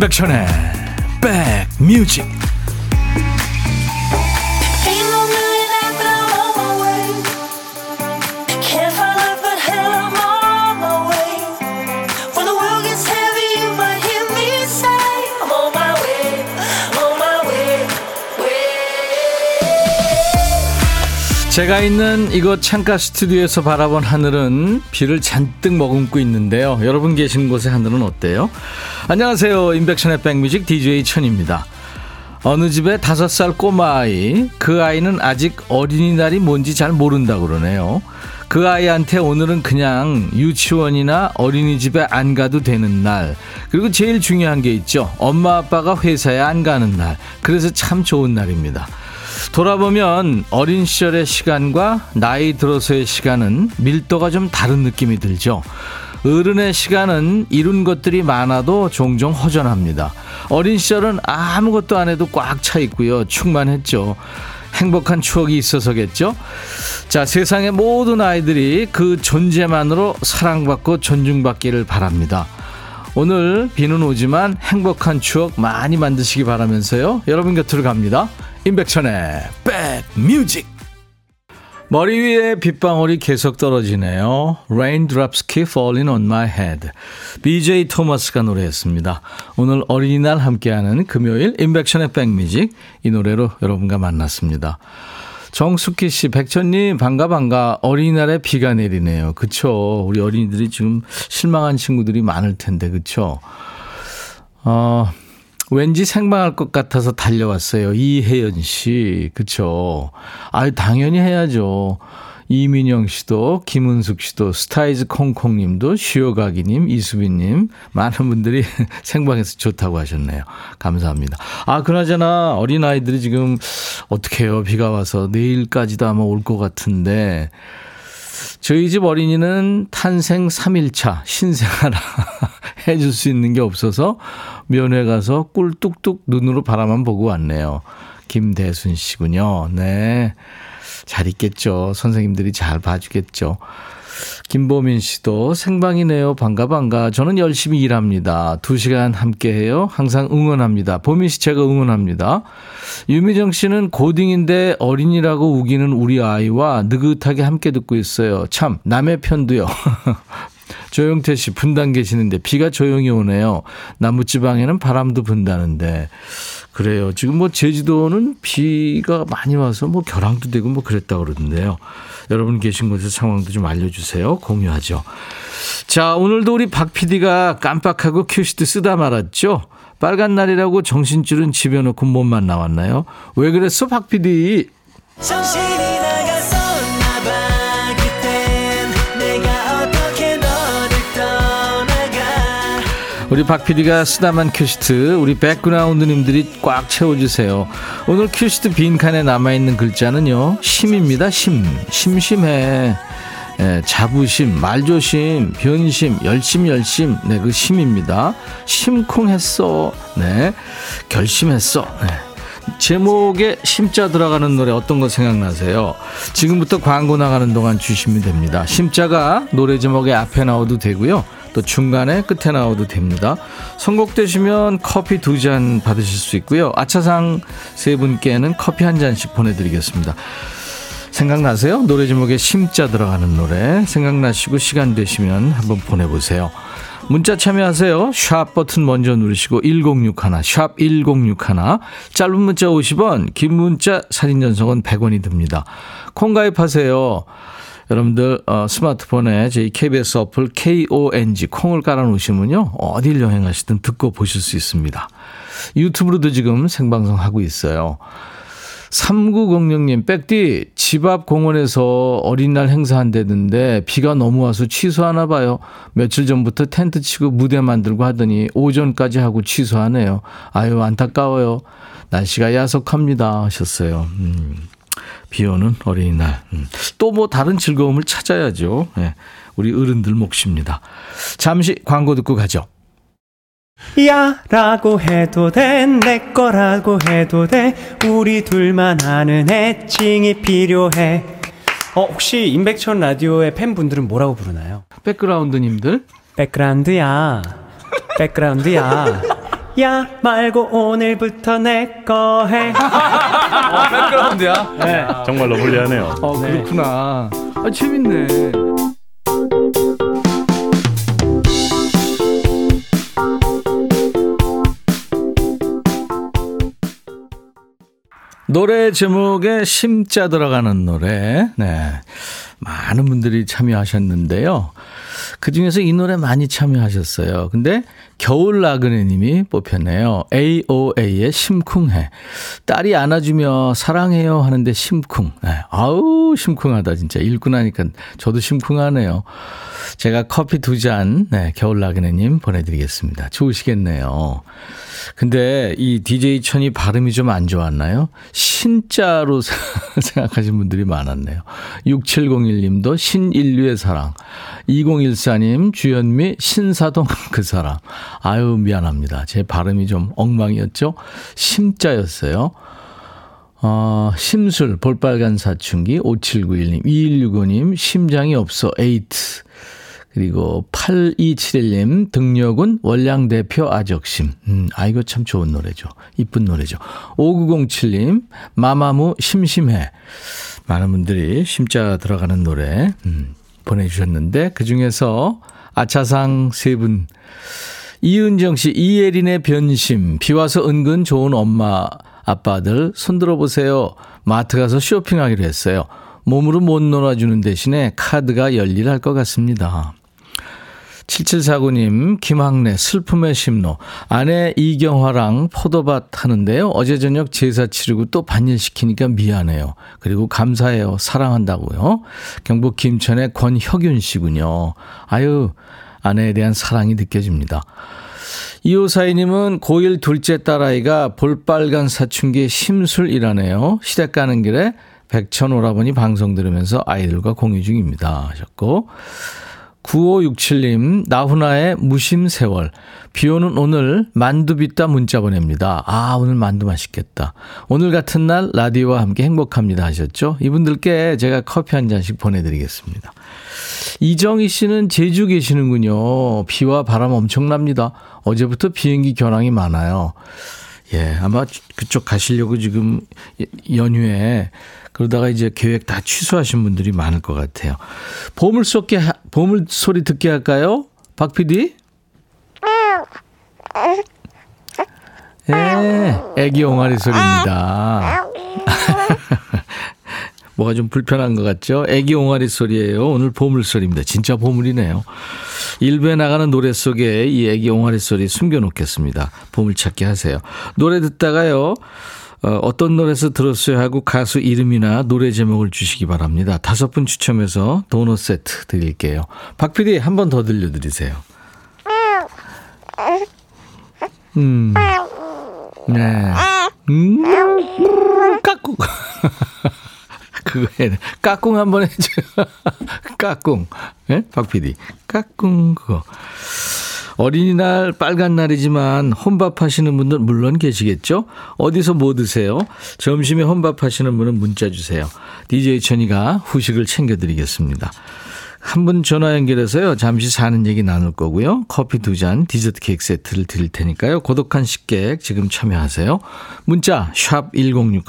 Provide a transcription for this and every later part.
임백천의 백뮤직 제가 있는 이곳 창가 스튜디오에서 바라본 하늘은 비를 잔뜩 머금고 있는데요. 여러분 계신 곳의 하늘은 어때요? 안녕하세요. 인백션의 백뮤직 DJ 천입니다. 어느 집에 다섯 살 꼬마아이, 그 아이는 아직 어린이날이 뭔지 잘 모른다고 그러네요. 그 아이한테 오늘은 그냥 유치원이나 어린이집에 안 가도 되는 날. 그리고 제일 중요한 게 있죠. 엄마 아빠가 회사에 안 가는 날. 그래서 참 좋은 날입니다. 돌아보면 어린 시절의 시간과 나이 들어서의 시간은 밀도가 좀 다른 느낌이 들죠. 어른의 시간은 이룬 것들이 많아도 종종 허전합니다. 어린 시절은 아무것도 안 해도 꽉 차 있고요. 충만했죠. 행복한 추억이 있어서겠죠? 자, 세상의 모든 아이들이 그 존재만으로 사랑받고 존중받기를 바랍니다. 오늘 비는 오지만 행복한 추억 많이 만드시기 바라면서요. 여러분 곁으로 갑니다. 임백천의 백뮤직 머리 위에 빗방울이 계속 떨어지네요. Raindrops keep falling on my head. BJ 토마스가 노래했습니다. 오늘 어린이날 함께하는 금요일 임백천의 백뮤직 이 노래로 여러분과 만났습니다. 정숙희 씨, 백천님, 반가, 반가. 어린이날에 비가 내리네요. 그쵸. 우리 어린이들이 지금 실망한 친구들이 많을 텐데, 그쵸. 어, 왠지 생방할 것 같아서 달려왔어요. 이혜연 씨. 그쵸. 아유, 당연히 해야죠. 이민영 씨도, 김은숙 씨도, 스타이즈 콩콩 님도, 쉬어가기 님, 이수빈 님, 많은 분들이 생방에서 좋다고 하셨네요. 감사합니다. 아, 그나저나 어린아이들이 지금 어떻게 해요? 비가 와서 내일까지도 아마 올 것 같은데, 저희 집 어린이는 탄생 3일차 신생아라 해줄 수 있는 게 없어서 면회 가서 꿀 뚝뚝 눈으로 바라만 보고 왔네요. 김대순 씨군요. 네. 잘 있겠죠. 선생님들이 잘 봐주겠죠. 김보민 씨도 생방이네요. 반가 반가. 저는 열심히 일합니다. 두 시간 함께 해요. 항상 응원합니다. 보민 씨 제가 응원합니다. 유미정 씨는 고딩인데 어린이라고 우기는 우리 아이와 느긋하게 함께 듣고 있어요. 참 남의 편도요. 조영태 씨 분당 계시는데 비가 조용히 오네요. 남부지방에는 바람도 분다는데 그래요. 지금 뭐 제주도는 비가 많이 와서 뭐 결항도 되고 뭐 그랬다 그러던데요. 여러분 계신 곳의 상황도 좀 알려주세요. 공유하죠. 자, 오늘도 우리 박 PD가 깜빡하고 큐시트 쓰다 말았죠. 빨간 날이라고 정신줄은 집에 놓고 몸만 나왔나요? 왜 그랬어, 박 PD? 정신이 우리 박 PD가 쓰다만 큐시트 우리 백그라운드님들이 꽉 채워주세요. 오늘 큐시트 빈칸에 남아있는 글자는요. 심입니다. 심. 심심해. 예, 자부심, 말조심, 변심, 열심, 열심. 네, 그 심입니다. 심쿵했어. 네. 결심했어. 네. 제목에 심자 들어가는 노래 어떤 거 생각나세요? 지금부터 광고 나가는 동안 주시면 됩니다. 심자가 노래 제목에 앞에 나와도 되고요. 또 중간에 끝에 나와도 됩니다. 선곡되시면 커피 두 잔 받으실 수 있고요. 아차상 세 분께는 커피 한 잔씩 보내드리겠습니다. 생각나세요? 노래 제목에 심자 들어가는 노래 생각나시고 시간 되시면 한번 보내보세요. 문자 참여하세요. 샵 버튼 먼저 누르시고 1061, 샵 1061. 짧은 문자 50원, 긴 문자 사진 전송은 100원이 듭니다. 콩 가입하세요. 여러분들 어, 스마트폰에 저희 KBS 어플 KONG 콩을 깔아놓으시면요. 어딜 여행하시든 듣고 보실 수 있습니다. 유튜브로도 지금 생방송 하고 있어요. 3906님, 백디, 집 앞 공원에서 어린날 행사한다는데 비가 너무 와서 취소하나 봐요. 며칠 전부터 텐트 치고 무대 만들고 하더니 오전까지 하고 취소하네요. 아유, 안타까워요. 날씨가 야속합니다. 하셨어요. 음. 비 오는 어린이날. 음. 또뭐 다른 즐거움을 찾아야죠. 네. 우리 어른들 몫입니다. 잠시 광고 듣고 가죠. 야 라고 해도 돼 내 거라고 해도 돼 우리 둘만 아는 애칭이 필요해 어 혹시 임백천 라디오의 팬분들은 뭐라고 부르나요? 백그라운드님들? 백그라운드야 백그라운드야 야 말고 오늘부터 내 거 해. 어, 백그라운드야? 네. 정말로 불리하네요. 어, 그렇구나. 아, 재밌네. 노래 제목에 심자 들어가는 노래. 네. 많은 분들이 참여하셨는데요. 그 중에서 이 노래 많이 참여하셨어요. 근데 겨울 나그네 님이 뽑혔네요. AOA의 심쿵해. 딸이 안아주며 사랑해요 하는데 심쿵. 네. 아우, 심쿵하다, 진짜. 읽고 나니까 저도 심쿵하네요. 제가 커피 두 잔, 네, 겨울 나그네 님 보내드리겠습니다. 좋으시겠네요. 근데 이 DJ 천이 발음이 좀 안 좋았나요? 신자로 생각하신 분들이 많았네요. 6701 님도 신인류의 사랑. 2014님, 주현미, 신사동 그 사람. 아유, 미안합니다. 제 발음이 좀 엉망이었죠? 심자였어요. 어, 심술, 볼빨간 사춘기, 5791님, 2165님, 심장이 없어, 에이트. 그리고 8271님, 등력은 원량 대표 아적심. 음, 아, 이거 참 좋은 노래죠. 이쁜 노래죠. 5907님, 마마무 심심해. 많은 분들이 심자 들어가는 노래, 음, 보내주셨는데, 그 중에서 아차상 세 분, 이은정 씨, 이예린의 변심, 비 와서 은근 좋은 엄마, 아빠들 손들어 보세요. 마트 가서 쇼핑하기로 했어요. 몸으로 못 놀아주는 대신에 카드가 열일할 것 같습니다. 7749님, 김학래, 슬픔의 심로. 아내 이경화랑 포도밭 하는데요. 어제 저녁 제사 치르고 또 반일 시키니까 미안해요. 그리고 감사해요. 사랑한다고요. 경북 김천의 권혁윤 씨군요. 아유, 아내에 대한 사랑이 느껴집니다. 이호사이님은 고1 둘째 딸아이가 볼빨간 사춘기의 심술이라네요. 시댁 가는 길에 백천 오라버니 방송 들으면서 아이들과 공유 중입니다. 하셨고. 9567님, 나훈아의 무심세월. 비 오는 오늘 만두 빚다 문자 보냅니다. 아, 오늘 만두 맛있겠다. 오늘 같은 날 라디오와 함께 행복합니다. 하셨죠? 이분들께 제가 커피 한 잔씩 보내드리겠습니다. 이정희 씨는 제주 계시는군요. 비와 바람 엄청납니다. 어제부터 비행기 견항이 많아요. 예, 아마 그쪽 가시려고 지금 연휴에 그러다가 이제 계획 다 취소하신 분들이 많을 것 같아요. 보물 쏟게 보물 소리 듣게 할까요? 박 PD? 예, 애기 옹알이 소리입니다. 뭐가 좀 불편한 것 같죠? 애기 옹알이 소리예요. 오늘 보물 소리입니다. 진짜 보물이네요. 일부에 나가는 노래 속에 이 애기 옹알이 소리 숨겨놓겠습니다. 보물 찾기 하세요. 노래 듣다가요. 어, 어떤 노래에서 들었어요 하고 가수 이름이나 노래 제목을 주시기 바랍니다. 다섯 분 추첨해서 도넛 세트 드릴게요. 박 PD 한 번 더 들려드리세요. 음. 네. 음. 까꿍. 그거 해. 까꿍 한 번 해줘요. 까꿍. 예? 네? 박 PD. 까꿍, 그거. 어린이날 빨간 날이지만 혼밥 하시는 분들 물론 계시겠죠? 어디서 뭐 드세요? 점심에 혼밥 하시는 분은 문자 주세요. DJ 천이가 후식을 챙겨드리겠습니다. 한 분 전화 연결해서요. 잠시 사는 얘기 나눌 거고요. 커피 두 잔, 디저트 케이크 세트를 드릴 테니까요. 고독한 식객 지금 참여하세요. 문자 샵 1061,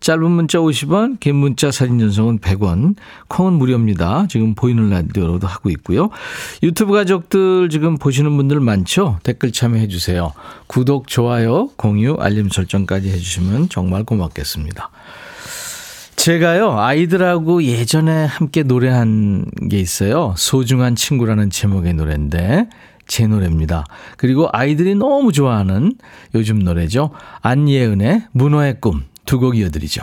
짧은 문자 50원, 긴 문자 사진 전송은 100원, 콩은 무료입니다. 지금 보이는 라디오로도 하고 있고요. 유튜브 가족들 지금 보시는 분들 많죠? 댓글 참여해 주세요. 구독, 좋아요, 공유, 알림 설정까지 해주시면 정말 고맙겠습니다. 제가요, 아이들하고 예전에 함께 노래한 게 있어요. 소중한 친구라는 제목의 노래인데, 제 노래입니다. 그리고 아이들이 너무 좋아하는 요즘 노래죠. 안예은의 문어의 꿈 두 곡 이어드리죠.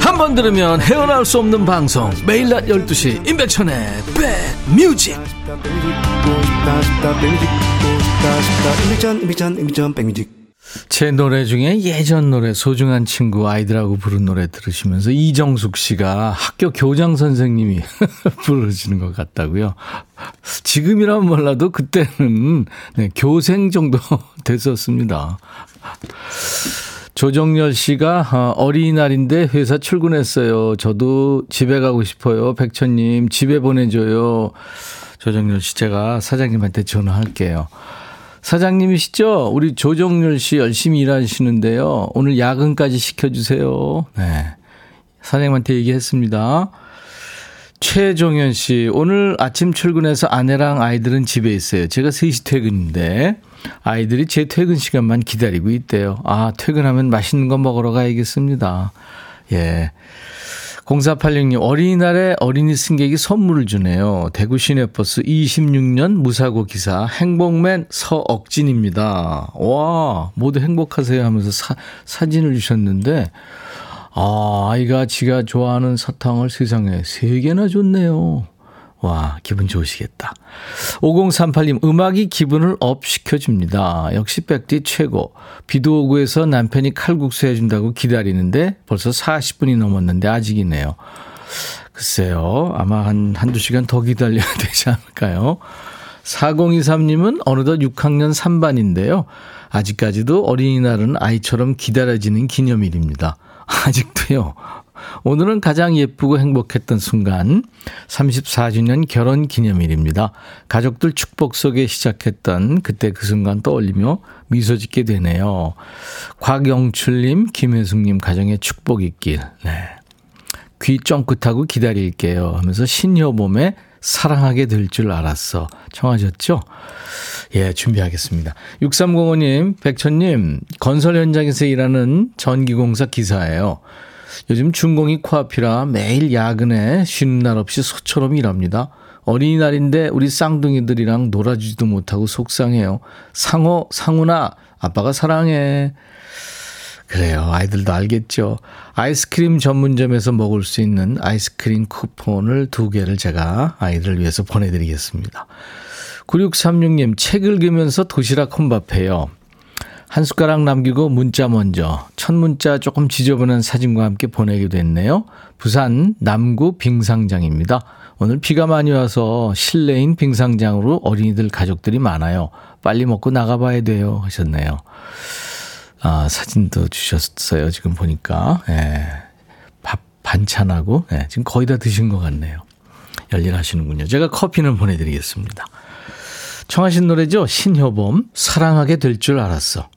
한 번 들으면 헤어나올 수 없는 방송 매일 낮 12시 임백천의 백뮤직 제 노래 중에 예전 노래 소중한 친구 아이들하고 부른 노래 들으시면서 이정숙 씨가 학교 교장 선생님이 부르시는 것 같다고요. 지금이라면 몰라도 그때는 네, 교생 정도 됐었습니다. 조정열 씨가 어, 어린이날인데 회사 출근했어요. 저도 집에 가고 싶어요. 백천님 집에 보내줘요. 조정열 씨 제가 사장님한테 전화할게요. 사장님이시죠? 우리 조정열 씨 열심히 일하시는데요. 오늘 야근까지 시켜주세요. 네. 사장님한테 얘기했습니다. 최종현 씨, 오늘 아침 출근해서 아내랑 아이들은 집에 있어요. 제가 3시 퇴근인데 아이들이 제 퇴근 시간만 기다리고 있대요. 아, 퇴근하면 맛있는 거 먹으러 가야겠습니다. 예. 0486님, 어린이날에 어린이 승객이 선물을 주네요. 대구 시내버스 26년 무사고 기사 행복맨 서억진입니다. 와, 모두 행복하세요 하면서 사, 사진을 주셨는데, 아, 아이가 지가 좋아하는 사탕을 세상에 3개나 줬네요. 와, 기분 좋으시겠다. 5038님, 음악이 기분을 up 시켜줍니다. 역시 백디 최고. 비도 오고 해서 남편이 칼국수 해준다고 기다리는데 벌써 40분이 넘었는데 아직이네요. 글쎄요. 아마 한, 한두 시간 더 기다려야 되지 않을까요? 4023님은 어느덧 6학년 3반인데요. 아직까지도 어린이날은 아이처럼 기다려지는 기념일입니다. 아직도요. 오늘은 가장 예쁘고 행복했던 순간 34주년 결혼 기념일입니다. 가족들 축복 속에 시작했던 그때 그 순간 떠올리며 미소 짓게 되네요. 곽영출님, 김혜숙님 가정에 축복 있길. 네. 귀 쫑긋하고 기다릴게요 하면서 신여 봄에 사랑하게 될 줄 알았어. 청하셨죠? 예, 준비하겠습니다. 6305님, 백천님, 건설 현장에서 일하는 전기공사 기사예요. 요즘 준공이 코앞이라 매일 야근에 쉬는 날 없이 소처럼 일합니다. 어린이날인데 우리 쌍둥이들이랑 놀아주지도 못하고 속상해요. 상호, 상훈아, 아빠가 사랑해. 그래요. 아이들도 알겠죠. 아이스크림 전문점에서 먹을 수 있는 아이스크림 쿠폰을 두 개를 제가 아이들을 위해서 보내드리겠습니다. 9636님, 책 읽으면서 도시락 혼밥해요. 한 숟가락 남기고 문자 먼저 첫 문자 조금 지저분한 사진과 함께 보내게 됐네요. 부산 남구 빙상장입니다. 오늘 비가 많이 와서 실내인 빙상장으로 어린이들 가족들이 많아요. 빨리 먹고 나가봐야 돼요 하셨네요. 아, 사진도 주셨어요. 지금 보니까. 예. 밥 반찬하고 예, 지금 거의 다 드신 것 같네요. 열일하시는군요. 제가 커피는 보내드리겠습니다. 청하신 노래죠. 신효범 사랑하게 될 줄 알았어.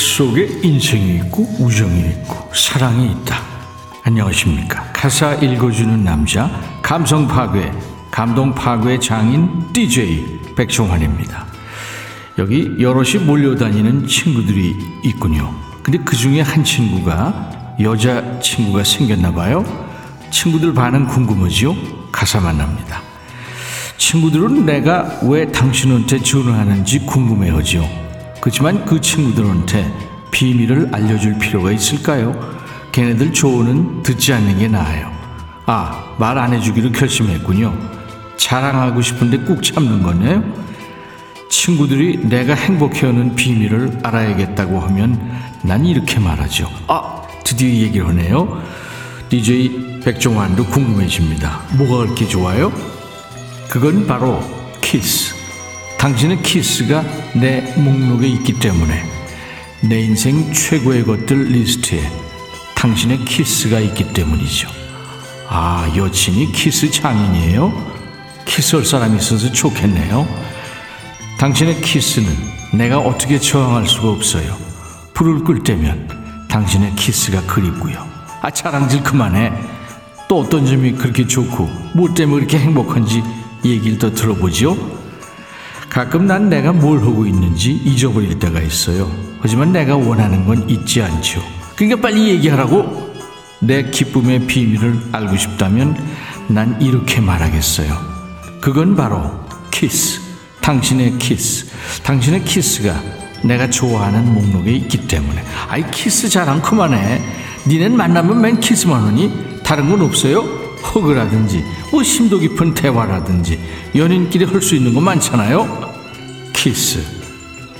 속에 인생이 있고 우정이 있고 사랑이 있다. 안녕하십니까. 가사 읽어주는 남자, 감성 파괴, 감동 파괴 장인 DJ 백종환입니다. 여기 여럿이 몰려다니는 친구들이 있군요. 근데 그 중에 한 친구가 여자 친구가 생겼나 봐요. 친구들 반응 궁금하지요? 가사 만납니다. 친구들은 내가 왜 당신한테 전화하는지 궁금해하죠. 그렇지만 그 친구들한테 비밀을 알려줄 필요가 있을까요? 걔네들 조언은 듣지 않는 게 나아요. 아, 말 안 해주기로 결심했군요. 자랑하고 싶은데 꾹 참는 거네요. 친구들이 내가 행복해하는 비밀을 알아야겠다고 하면 난 이렇게 말하죠. 아, 드디어 얘기를 하네요. DJ 백종환도 궁금해집니다. 뭐가 그렇게 좋아요? 그건 바로 키스. 당신의 키스가 내 목록에 있기 때문에 내 인생 최고의 것들 리스트에 당신의 키스가 있기 때문이죠. 아, 여친이 키스 장인이에요? 키스할 사람이 있어서 좋겠네요. 당신의 키스는 내가 어떻게 저항할 수가 없어요. 불을 끌 때면 당신의 키스가 그립고요. 아, 자랑질 그만해. 또 어떤 점이 그렇게 좋고, 뭐 때문에 그렇게 행복한지 얘기를 더 들어보지요. 가끔 난 내가 뭘 하고 있는지 잊어버릴 때가 있어요. 하지만 내가 원하는 건 잊지 않죠. 그러니까 빨리 얘기하라고. 내 기쁨의 비밀을 알고 싶다면 난 이렇게 말하겠어요. 그건 바로 키스. 당신의 키스. 당신의 키스가 내가 좋아하는 목록에 있기 때문에. 아이, 키스 자랑 그만해. 니넨 만나면 맨 키스만 하니? 다른 건 없어요? hug라든지, 뭐 심도 깊은 대화라든지, 연인끼리 할 수 있는 거 많잖아요? 키스.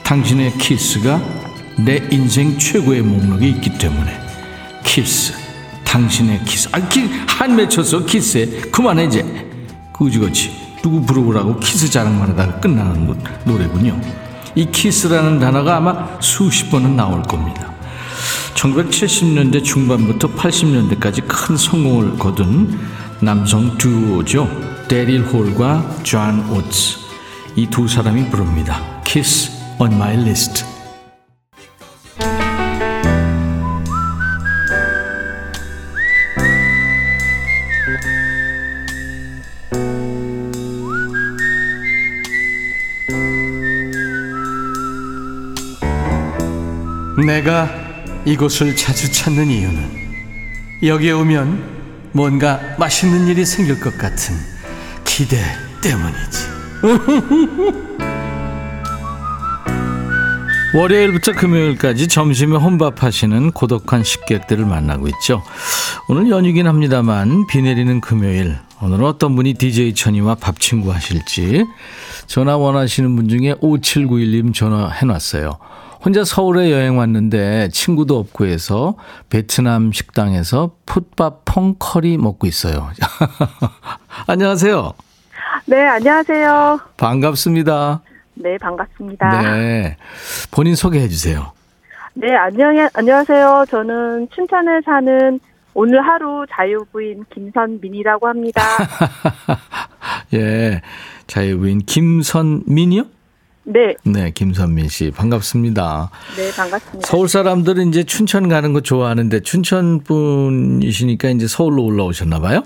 당신의 키스가 내 인생 최고의 목록에 있기 때문에. 키스. 당신의 키스. 아, 키, 한 맺혔어, 키스에. 그만해, 이제. 그지같이 누구 부러우라고 키스 자랑만 하다가 끝나는 노, 노래군요. 이 키스라는 단어가 아마 수십 번은 나올 겁니다. 1970년대 중반부터 80년대까지 큰 성공을 거둔 남성 듀오죠. 데릴 홀과 존 오츠. 이 두 사람이 부릅니다. Kiss on my list. 내가 이곳을 자주 찾는 이유는 여기에 오면 뭔가 맛있는 일이 생길 것 같은 기대 때문이지. 월요일부터 금요일까지 점심에 혼밥하시는 고독한 식객들을 만나고 있죠. 오늘 연휴긴 합니다만 비 내리는 금요일 오늘은 어떤 분이 DJ 천이와 밥 친구 하실지 전화 원하시는 분 중에 5791님 전화해놨어요. 혼자 서울에 여행 왔는데 친구도 없고 해서 베트남 식당에서 풋밥 펑커리 먹고 있어요. 안녕하세요. 네, 안녕하세요. 반갑습니다. 네, 반갑습니다. 네. 본인 소개해 주세요. 네, 안녕, 안녕하세요. 저는 춘천에 사는 오늘 하루 자유부인 김선민이라고 합니다. 예. 자유부인 김선민이요? 네, 네, 김선민 씨. 반갑습니다. 네, 반갑습니다. 서울 사람들은 이제 춘천 가는 거 좋아하는데 춘천 분이시니까 이제 서울로 올라오셨나 봐요?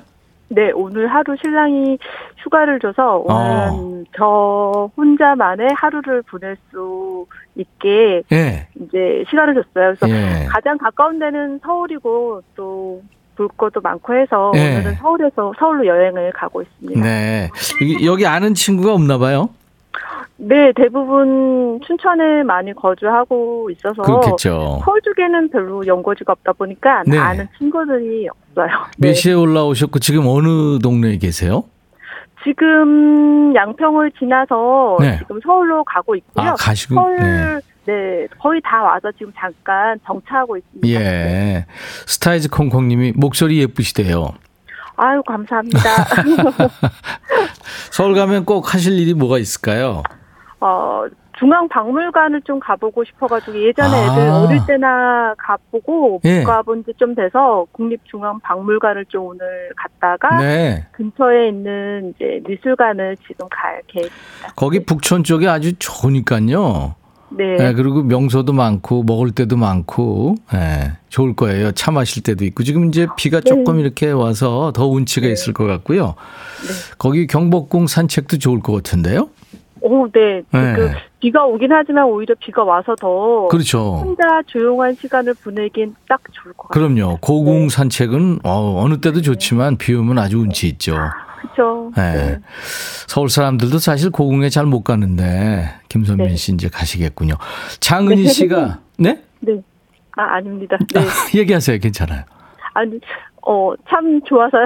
네, 오늘 하루 신랑이 휴가를 줘서 어. 오늘은 저 혼자만의 하루를 보낼 수 있게 예. 이제 시간을 줬어요. 그래서 예. 가장 가까운 데는 서울이고 또 볼 것도 많고 해서 예. 오늘은 서울에서 서울로 여행을 가고 있습니다. 네. 여기 아는 친구가 없나 봐요? 네, 대부분 춘천에 많이 거주하고 있어서 그렇겠죠. 서울 쪽에는 별로 연고지가 없다 보니까 네. 아는 친구들이 없어요. 몇 네. 시에 올라오셨고 지금 어느 동네에 계세요? 지금 양평을 지나서 네. 지금 서울로 가고 있고요. 아, 가시고, 서울 네. 네. 거의 다 와서 지금 잠깐 정차하고 있습니다. 네. 예. 스타이즈 콩콩님이 목소리 예쁘시대요. 아유 감사합니다. 서울 가면 꼭 하실 일이 뭐가 있을까요? 어, 중앙박물관을 좀 가보고 싶어가지고 예전에 아. 애들 어릴 때나 가보고 예. 못 가본 지 좀 돼서 국립중앙박물관을 좀 오늘 갔다가 네. 근처에 있는 이제 미술관을 지금 갈 계획입니다. 거기 북촌 쪽에 아주 좋으니까요. 네. 네, 그리고 명소도 많고 먹을 때도 많고 예, 좋을 거예요. 차 마실 때도 있고 지금 이제 비가 네. 조금 이렇게 와서 더 운치가 있을 것 같고요. 거기 경복궁 산책도 좋을 것 같은데요. 오, 네. 네. 그 비가 오긴 하지만 오히려 비가 와서 더 그렇죠. 혼자 조용한 시간을 보내기엔 딱 좋을 것 같아요. 그럼요. 고궁 산책은 어, 어느 때도 좋지만 비 오면 아주 운치 있죠. 그렇죠. 예. 서울 사람들도 사실 고궁에 잘 못 가는데 김선민 네. 씨 이제 가시겠군요. 장은희 씨가 네? 네. 아, 아닙니다. 네. 얘기하세요. 괜찮아요. 아니, 어, 참 좋아서요.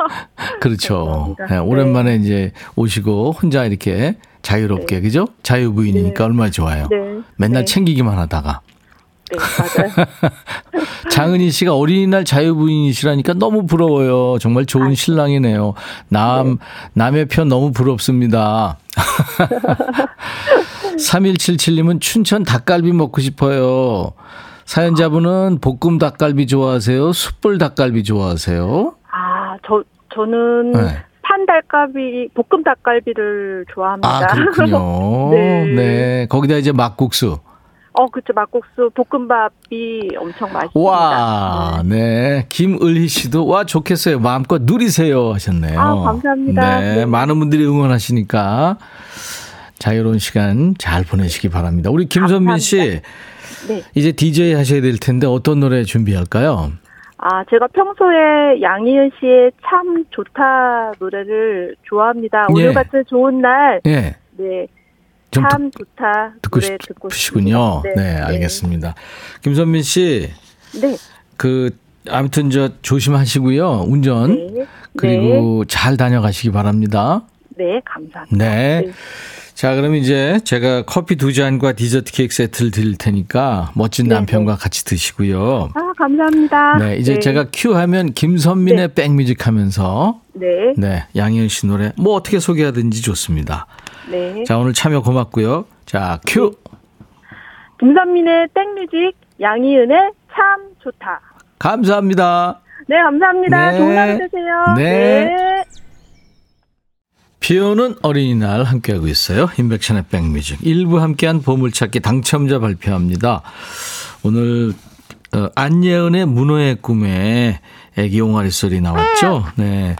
그렇죠. 네, 오랜만에 이제 오시고 혼자 이렇게 자유롭게 그죠? 자유부인이니까 네. 얼마나 좋아요. 네. 맨날 네. 챙기기만 하다가 네, 맞아요. 장은희 씨가 어린이날 자유부인이시라니까 너무 부러워요. 정말 좋은 신랑이네요. 남 남의 편 너무 부럽습니다. 3177님은 춘천 닭갈비 먹고 싶어요. 사연자분은 볶음 닭갈비 좋아하세요? 숯불 닭갈비 좋아하세요? 아, 저, 저는 네. 판 닭갈비, 볶음 닭갈비를 좋아합니다. 아, 그렇군요. 네. 네. 거기다 이제 막국수. 어, 그쵸. 막국수, 볶음밥이 엄청 맛있습니다. 와, 네. 김을희 씨도 와 좋겠어요. 마음껏 누리세요 하셨네요. 아, 감사합니다. 네, 네. 많은 분들이 응원하시니까 자유로운 시간 잘 보내시기 바랍니다. 우리 김선민 씨 네. 이제 DJ 하셔야 될 텐데 어떤 노래 준비할까요? 아, 제가 평소에 양희은 씨의 참 좋다 노래를 좋아합니다. 예. 오늘 같은 좋은 날, 예. 네, 좀참 좋다 듣고 노래 듣고 싶으시군요. 싶습니다. 네, 알겠습니다. 김선민 씨, 네, 그 아무튼 저 조심하시고요. 운전 네, 그리고 잘 다녀가시기 바랍니다. 네, 감사합니다. 네. 네. 자, 그럼 이제 제가 커피 두 잔과 디저트 케이크 세트를 드릴 테니까 멋진 네, 남편과 같이 드시고요. 아, 감사합니다. 네, 이제 네, 제가 큐 하면 김선민의 네. 백뮤직 하면서 네, 네, 양희은 씨 노래 뭐 어떻게 소개하든지 좋습니다. 네. 자, 오늘 참여 고맙고요. 자, 큐. 김선민의 백뮤직, 양희은의 참 좋다. 감사합니다. 네, 감사합니다. 네. 좋은 하루 되세요. 네. 비 오는 어린이날 함께하고 있어요. 인백션의 백뮤직. 일부 함께한 보물찾기 당첨자 발표합니다. 오늘 어, 안예은의 문어의 꿈에 애기 옹알이 소리 나왔죠? 네.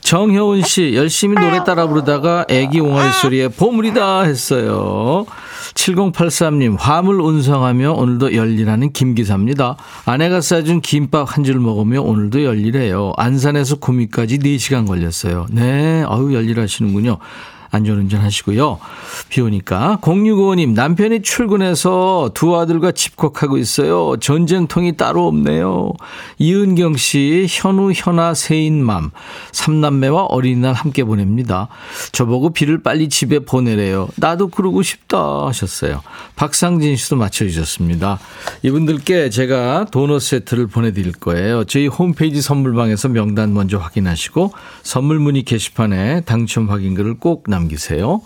정효은 씨 열심히 노래 따라 부르다가 애기 옹알이 소리에 보물이다 했어요. 7083님 화물 운송하며 오늘도 열일하는 김기사입니다. 아내가 싸준 김밥 한 줄 먹으며 오늘도 열일해요. 안산에서 구미까지 4시간 걸렸어요. 네, 아유 열일하시는군요. 안전운전 하시고요. 비 오니까. 0655님, 남편이 출근해서 두 아들과 집콕하고 있어요. 전쟁통이 따로 없네요. 이은경 씨, 현우, 현아, 세인맘. 삼남매와 어린이날 함께 보냅니다. 저보고 비를 빨리 집에 보내래요. 나도 그러고 싶다 하셨어요. 박상진 씨도 맞춰주셨습니다. 이분들께 제가 도넛 세트를 보내드릴 거예요. 저희 홈페이지 선물방에서 명단 먼저 확인하시고 선물 문의 게시판에 당첨 확인글을 꼭 남 기세요.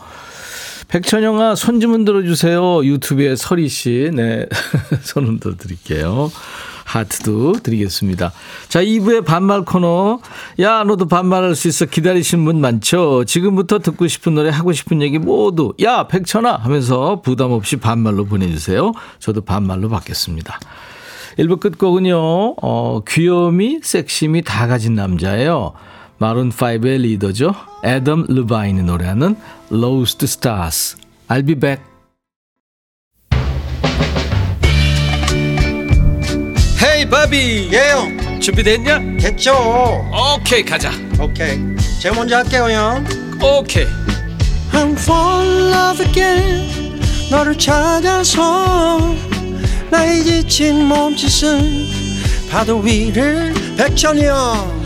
백천영아, 손 좀 흔들어 주세요. 유튜브에 설희 씨. 네. 손 흔들어 드릴게요. 하트도 드리겠습니다. 자, 2부의 반말 코너. 야, 너도 반말할 수 있어. 기다리시는 분 많죠? 지금부터 듣고 싶은 노래, 하고 싶은 얘기 모두. 야, 백천아! 하면서 부담 없이 반말로 보내주세요. 저도 반말로 받겠습니다. 1부 끝곡은요, 어, 귀여움이, 섹심이 다 가진 남자예요. 마룬5의 리더죠. 애덤 르바인이 노래하는 Lost Stars. I'll be back. 헤이 바비. 예요 준비됐냐? 됐죠. 오케이 가자. 오케이. 제가 먼저 할게요 형. 오케이. I'm fall in love again. 너를 찾아서 나의 지친 몸짓은 파도 위를 백천이 형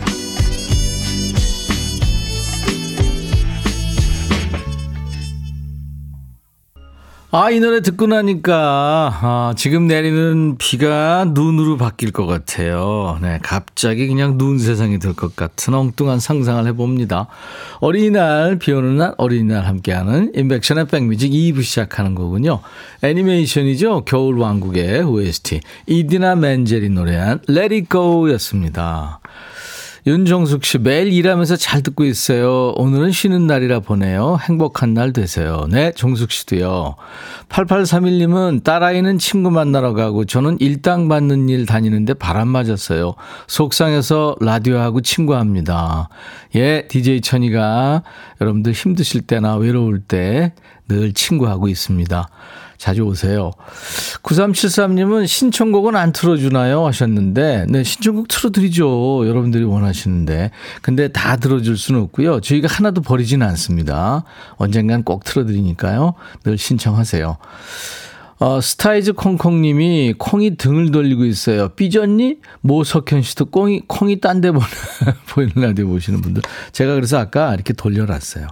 아, 이 노래 듣고 나니까, 아, 지금 내리는 비가 눈으로 바뀔 것 같아요. 네, 갑자기 그냥 눈 세상이 될 것 같은 엉뚱한 상상을 해봅니다. 어린이날, 비 오는 날, 어린이날 함께하는 인백션의 백뮤직 2부 시작하는 거군요. 애니메이션이죠. 겨울왕국의 OST. 이디나 맨젤이 노래한 Let It Go 였습니다. 윤정숙 씨 매일 일하면서 잘 듣고 있어요. 오늘은 쉬는 날이라 보네요. 행복한 날 되세요. 네, 정숙 씨도요. 8831님은 딸아이는 친구 만나러 가고 저는 일당 받는 일 다니는데 바람 맞았어요. 속상해서 라디오하고 친구합니다. 예, DJ 천이가 여러분들 힘드실 때나 외로울 때 늘 친구하고 있습니다. 자주 오세요. 9373님은 신청곡은 안 틀어주나요? 하셨는데, 네, 신청곡 틀어드리죠. 여러분들이 원하시는데. 근데 다 들어줄 수는 없고요. 저희가 하나도 버리지는 않습니다. 언젠간 꼭 틀어드리니까요. 늘 신청하세요. 어, 스타이즈 콩콩님이 콩이 등을 돌리고 있어요. 삐졌니? 모석현 씨도 콩이, 콩이 딴 데 보는, 보이는 라디오 보시는 분들. 제가 그래서 아까 이렇게 돌려놨어요.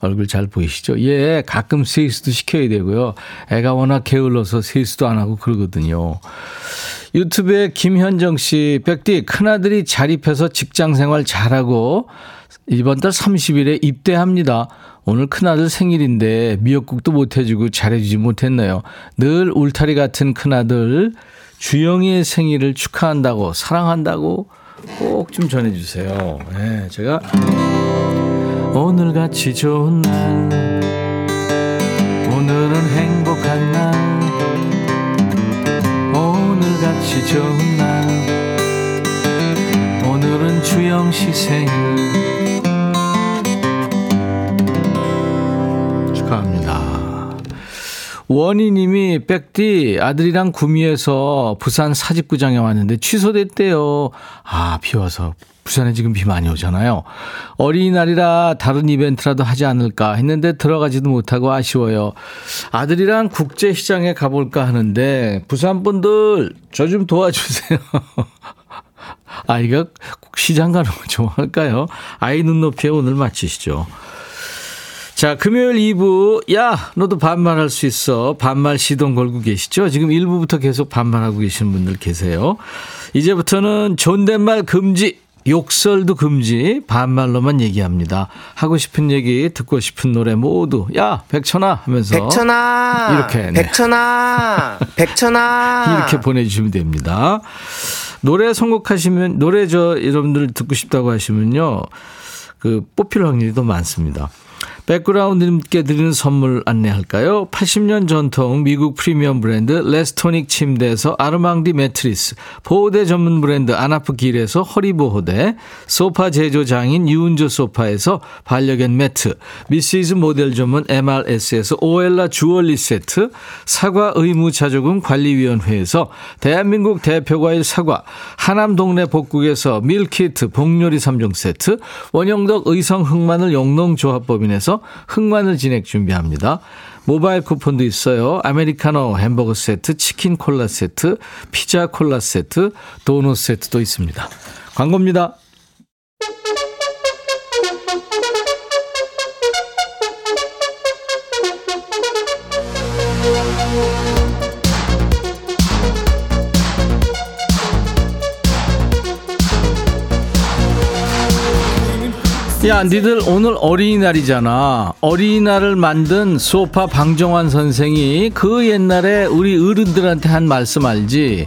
얼굴 잘 보이시죠? 예, 가끔 세수도 시켜야 되고요. 애가 워낙 게을러서 세수도 안 하고 그러거든요. 유튜브에 김현정 씨, 백디, 큰아들이 자립해서 직장 생활 잘하고 이번 달 30일에 입대합니다. 오늘 큰아들 생일인데 미역국도 못 해주고 잘해주지 못했네요. 늘 울타리 같은 큰아들 주영이의 생일을 축하한다고 사랑한다고 꼭 좀 전해주세요. 네, 제가 오늘같이 좋은 날 오늘은 행복한 날 오늘같이 좋은 날 오늘은 주영 씨 생일 축하합니다. 원희님이 백디 아들이랑 구미에서 부산 사직구장에 왔는데 취소됐대요. 아 비와서 부산에 지금 비 많이 오잖아요. 어린이날이라 다른 이벤트라도 하지 않을까 했는데 들어가지도 못하고 아쉬워요. 아들이랑 국제시장에 가볼까 하는데 부산 분들 저 좀 도와주세요. 아이가 시장 가는 거 좋아할까요? 아이 눈높이에 오늘 마치시죠. 자, 금요일 2부. 야, 너도 반말할 수 있어. 반말 시동 걸고 계시죠? 지금 1부부터 계속 반말하고 계시는 분들 계세요. 이제부터는 존댓말 금지. 욕설도 금지, 반말로만 얘기합니다. 하고 싶은 얘기, 듣고 싶은 노래 모두, 야, 백천아 하면서. 백천아! 이렇게, 네. 백천아! 백천아! 이렇게 보내주시면 됩니다. 노래 선곡하시면, 노래 저 여러분들 듣고 싶다고 하시면요. 그 뽑힐 확률이 더 많습니다. 백그라운드님께 드리는 선물 안내할까요? 80년 전통 미국 프리미엄 브랜드 레스토닉 침대에서 아르망디 매트리스, 보호대 전문 브랜드 아나프길에서 허리보호대, 소파 제조 장인 유운조 소파에서 반려견 매트, 미시즈 모델 전문 MRS에서 오엘라 주얼리 세트, 사과 의무자조금 관리위원회에서 대한민국 대표과일 사과, 하남 동네 복국에서 밀키트 복요리 3종 세트, 원영덕 의성 흑마늘 영농조합법인에서 흑마늘 진액 준비합니다. 모바일 쿠폰도 있어요. 아메리카노 햄버거 세트, 치킨 콜라 세트, 피자 콜라 세트, 도넛 세트도 있습니다. 광고입니다. 야, 니들 오늘 어린이날이잖아. 어린이날을 만든 소파 방정환 선생이 그 옛날에 우리 어른들한테 한 말씀 알지?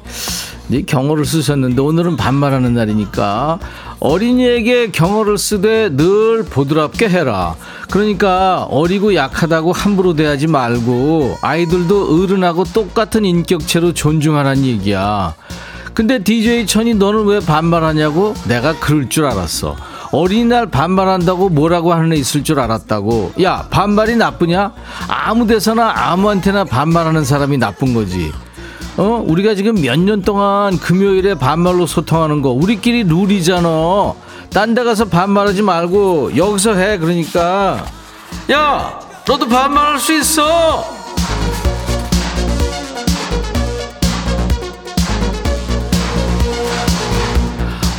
네 경어를 쓰셨는데 오늘은 반말하는 날이니까 어린이에게 경어를 쓰되 늘 보드랍게 해라. 그러니까 어리고 약하다고 함부로 대하지 말고 아이들도 어른하고 똑같은 인격체로 존중하라는 얘기야. 근데 DJ 천이 너는 왜 반말하냐고? 내가 그럴 줄 알았어. 어린이날 반말한다고 뭐라고 하는 애 있을 줄 알았다고. 야, 반말이 나쁘냐? 아무 데서나 아무한테나 반말하는 사람이 나쁜 거지. 어? 우리가 지금 몇 년 동안 금요일에 반말로 소통하는 거 우리끼리 룰이잖아. 딴 데 가서 반말하지 말고 여기서 해. 그러니까. 야, 너도 반말할 수 있어.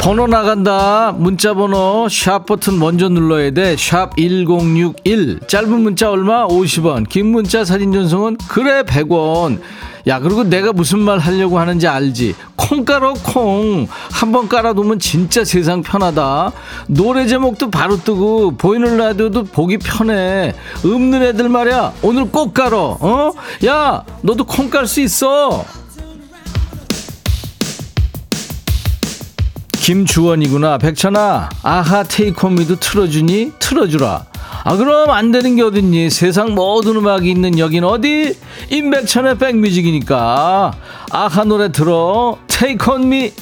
번호 나간다. 문자 번호 샵 버튼 먼저 눌러야 돼. 샵 1061. 짧은 문자 얼마? 50원. 긴 문자 사진 전송은 그래 100원. 야, 그리고 내가 무슨 말 하려고 하는지 알지? 콩 깔어, 콩. 한 번 깔아두면 진짜 세상 편하다. 노래 제목도 바로 뜨고, 보이는 라디오도 보기 편해. 없는 애들 말이야. 오늘 꼭 깔어. 어? 야, 너도 콩 깔 수 있어. 김주원이구나. 백천아, 아하 테이크홈미도 틀어주니? 틀어주라. 아, 그럼 안 되는 게 어딨니? 세상 모든 음악이 있는 여긴 어디? 임백천의 백뮤직이니까. 아하 노래 들어. 테이크 온 미.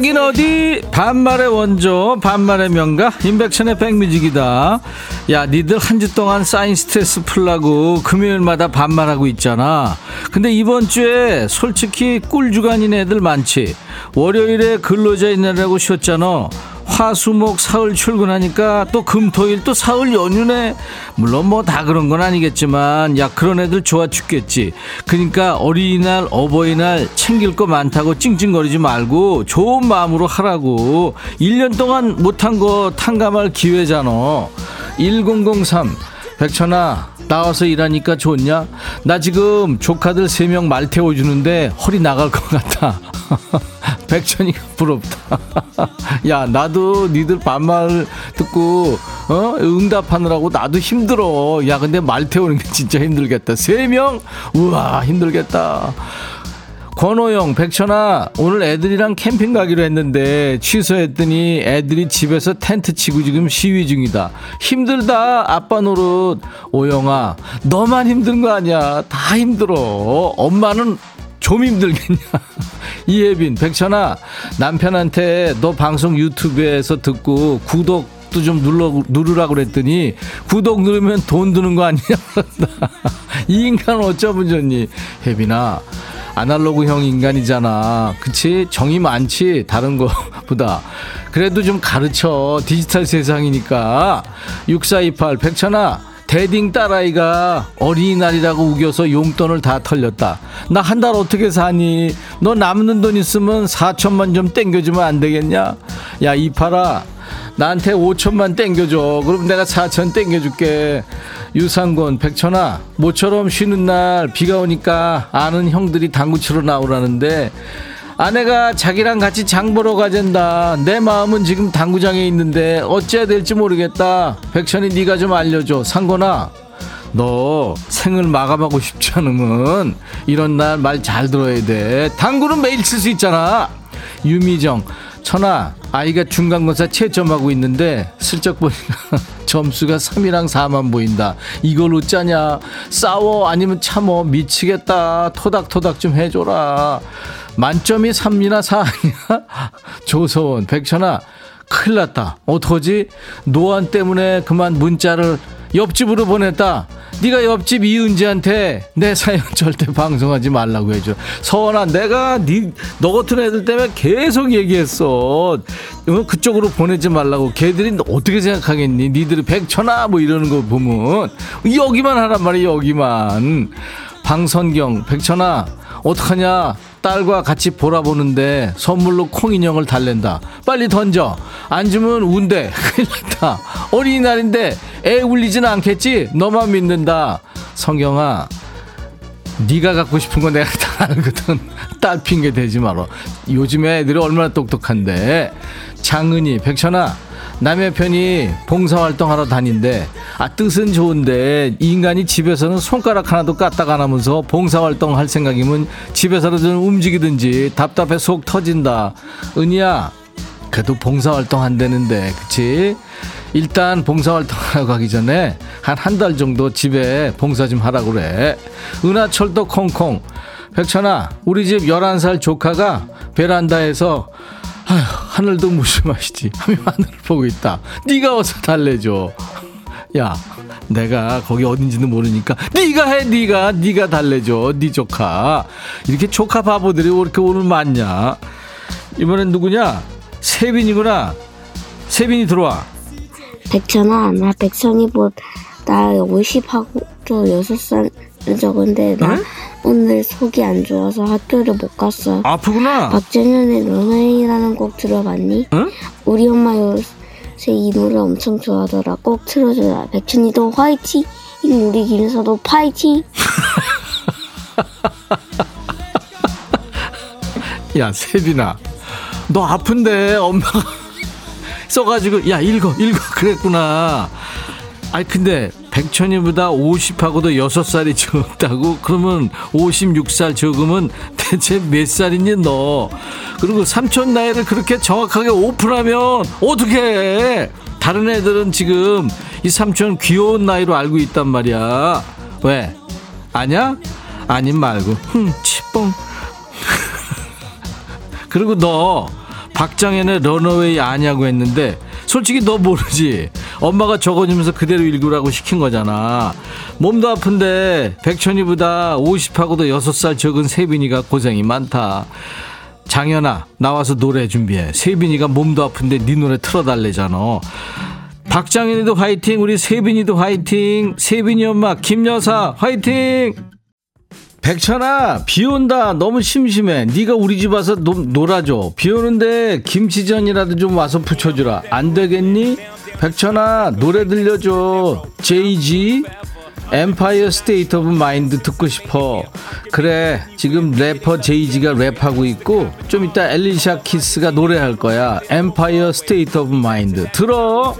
여긴 어디? 반말의 원조, 반말의 명가, 임백천의 백뮤직이다. 야, 니들 한 주 동안 쌓인 스트레스 풀라고 금요일마다 반말하고 있잖아. 근데 이번 주에 솔직히 꿀주간인 애들 많지. 월요일에 근로자 있느라고 쉬었잖아. 화수목 사흘 출근하니까 또 금토일 또 사흘 연휴네. 물론 뭐 다 그런 건 아니겠지만 야 그런 애들 좋아 죽겠지. 그러니까 어린이날 어버이날 챙길 거 많다고 찡찡거리지 말고 좋은 마음으로 하라고. 1년 동안 못한 거 탕감할 기회잖아. 1003 백천아 나와서 일하니까 좋냐? 나 지금 조카들 세 명 말 태워주는데 허리 나갈 것 같아. 백천이가 부럽다. 야, 나도 니들 반말 듣고, 어? 응답하느라고 나도 힘들어. 야, 근데 말 태우는 게 진짜 힘들겠다. 세 명? 우와, 힘들겠다. 권호영, 백천아, 오늘 애들이랑 캠핑 가기로 했는데 취소했더니 애들이 집에서 텐트 치고 지금 시위 중이다. 힘들다, 아빠 노릇. 오영아, 너만 힘든 거 아니야. 다 힘들어. 엄마는 좀 힘들겠냐. 이혜빈, 백천아, 남편한테 너 방송 유튜브에서 듣고 구독 좀 눌러, 누르라고 그랬더니 구독 누르면 돈 드는 거 아니냐. 이 인간 어쩌면 좋니. 혜빈아, 아날로그형 인간이잖아. 그치? 정이 많지? 다른 거보다. 그래도 좀 가르쳐. 디지털 세상이니까. 6428, 백천아. 대딩 딸아이가 어린이날이라고 우겨서 용돈을 다 털렸다. 나 한 달 어떻게 사니? 너 남는 돈 있으면 4천만 좀 땡겨주면 안 되겠냐? 야, 이파라. 나한테 5천만 땡겨줘. 그럼 내가 4천 땡겨줄게. 유상권, 백천아, 모처럼 쉬는 날 비가 오니까 아는 형들이 당구 치러 나오라는데 아내가 자기랑 같이 장 보러 가잔다. 내 마음은 지금 당구장에 있는데 어찌해야 될지 모르겠다. 백천이 네가 좀 알려줘. 상권아, 너 생을 마감하고 싶지 않으면 이런 날 말 잘 들어야 돼. 당구는 매일 칠 수 있잖아. 유미정, 천아, 아이가 중간고사 채점하고 있는데 슬쩍 보니까 점수가 3이랑 4만 보인다. 이걸 어쩌냐? 싸워 아니면 참어 미치겠다. 토닥토닥 좀 해줘라. 만점이 3이나 4 아니야? 조서원, 백천아, 큰일 났다. 어떡하지? 노안 때문에 그만 문자를 옆집으로 보냈다. 네가 옆집 이은지한테 내 사연 절대 방송하지 말라고 해줘. 서원아, 내가 네 너 같은 애들 때문에 계속 얘기했어. 그쪽으로 보내지 말라고. 걔들이 어떻게 생각하겠니? 니들이 백천아 뭐 이러는 거 보면 여기만 하란 말이야 여기만. 방선경, 백천아, 어떡하냐? 딸과 같이 보라 보는데 선물로 콩 인형을 달랜다. 빨리 던져. 안 주면 운대. 큰일 났다. 어린이날인데 애 울리진 않겠지? 너만 믿는다. 성경아, 네가 갖고 싶은 거 내가 다 알거든. 딸 핑계 대지 마라. 요즘에 애들이 얼마나 똑똑한데. 장은이, 백천아, 남의 편이 봉사활동 하러 다닌데 아 뜻은 좋은데 인간이 집에서는 손가락 하나도 까딱 안 하면서 봉사활동 할 생각이면 집에서도 좀 움직이든지 답답해 속 터진다. 은희야 그래도 봉사활동 한다는데 그치? 일단 봉사활동 하러 가기 전에 한 한 달 정도 집에 봉사 좀 하라고 그래. 은하철도 콩콩. 백천아 우리 집 11살 조카가 베란다에서 아휴, 하늘도 무심하시지. 하며 하늘을 보고 있다. 네가 어서 달래줘. 야 내가 거기 어딘지는 모르니까 네가 해 네가. 네가 달래줘. 네 조카. 이렇게 조카 바보들이 왜 이렇게 오늘 많냐? 이번엔 누구냐? 세빈이구나. 세빈이 들어와. 백천아, 나 백천이보다 50하고 저 6살 적은데 나 응? 오늘 속이 안 좋아서 학교를 못 갔어. 아프구나 박재현의 런웨이라는 곡 들어봤니? 응? 우리 엄마 요새 이 노래 엄청 좋아하더라. 꼭 틀어줘라. 백천이도 화이팅! 우리 김서도 파이팅! 야 세빈아 너 아픈데 엄마가 써가지고 야 읽어 읽어 그랬구나 아니 근데 백천이보다 50하고도 6살이 적다고? 그러면 56살 적으면 대체 몇 살이니 너? 그리고 삼촌 나이를 그렇게 정확하게 오픈하면 어떻게 해? 다른 애들은 지금 이 삼촌 귀여운 나이로 알고 있단 말이야. 왜? 아냐 아님 말고. 흠 치뽕. 그리고 너 박정현의 런어웨이 아냐고 했는데 솔직히 너 모르지 엄마가 적어주면서 그대로 읽으라고 시킨 거잖아. 몸도 아픈데 백천이보다 50하고도 6살 적은 세빈이가 고생이 많다. 장현아 나와서 노래 준비해. 세빈이가 몸도 아픈데 네 노래 틀어달래잖아. 박장현이도 화이팅 우리 세빈이도 화이팅. 세빈이 엄마 김여사 화이팅 백천아 비 온다. 너무 심심해. 네가 우리 집 와서 노, 놀아줘. 비 오는데 김치전이라도 좀 와서 부쳐주라. 안 되겠니? 백천아 노래 들려줘. 제이지 Empire State of Mind 듣고 싶어. 그래 지금 래퍼 제이지가 랩하고 있고 좀 이따 엘리샤 키스가 노래할 거야. Empire State of Mind 들어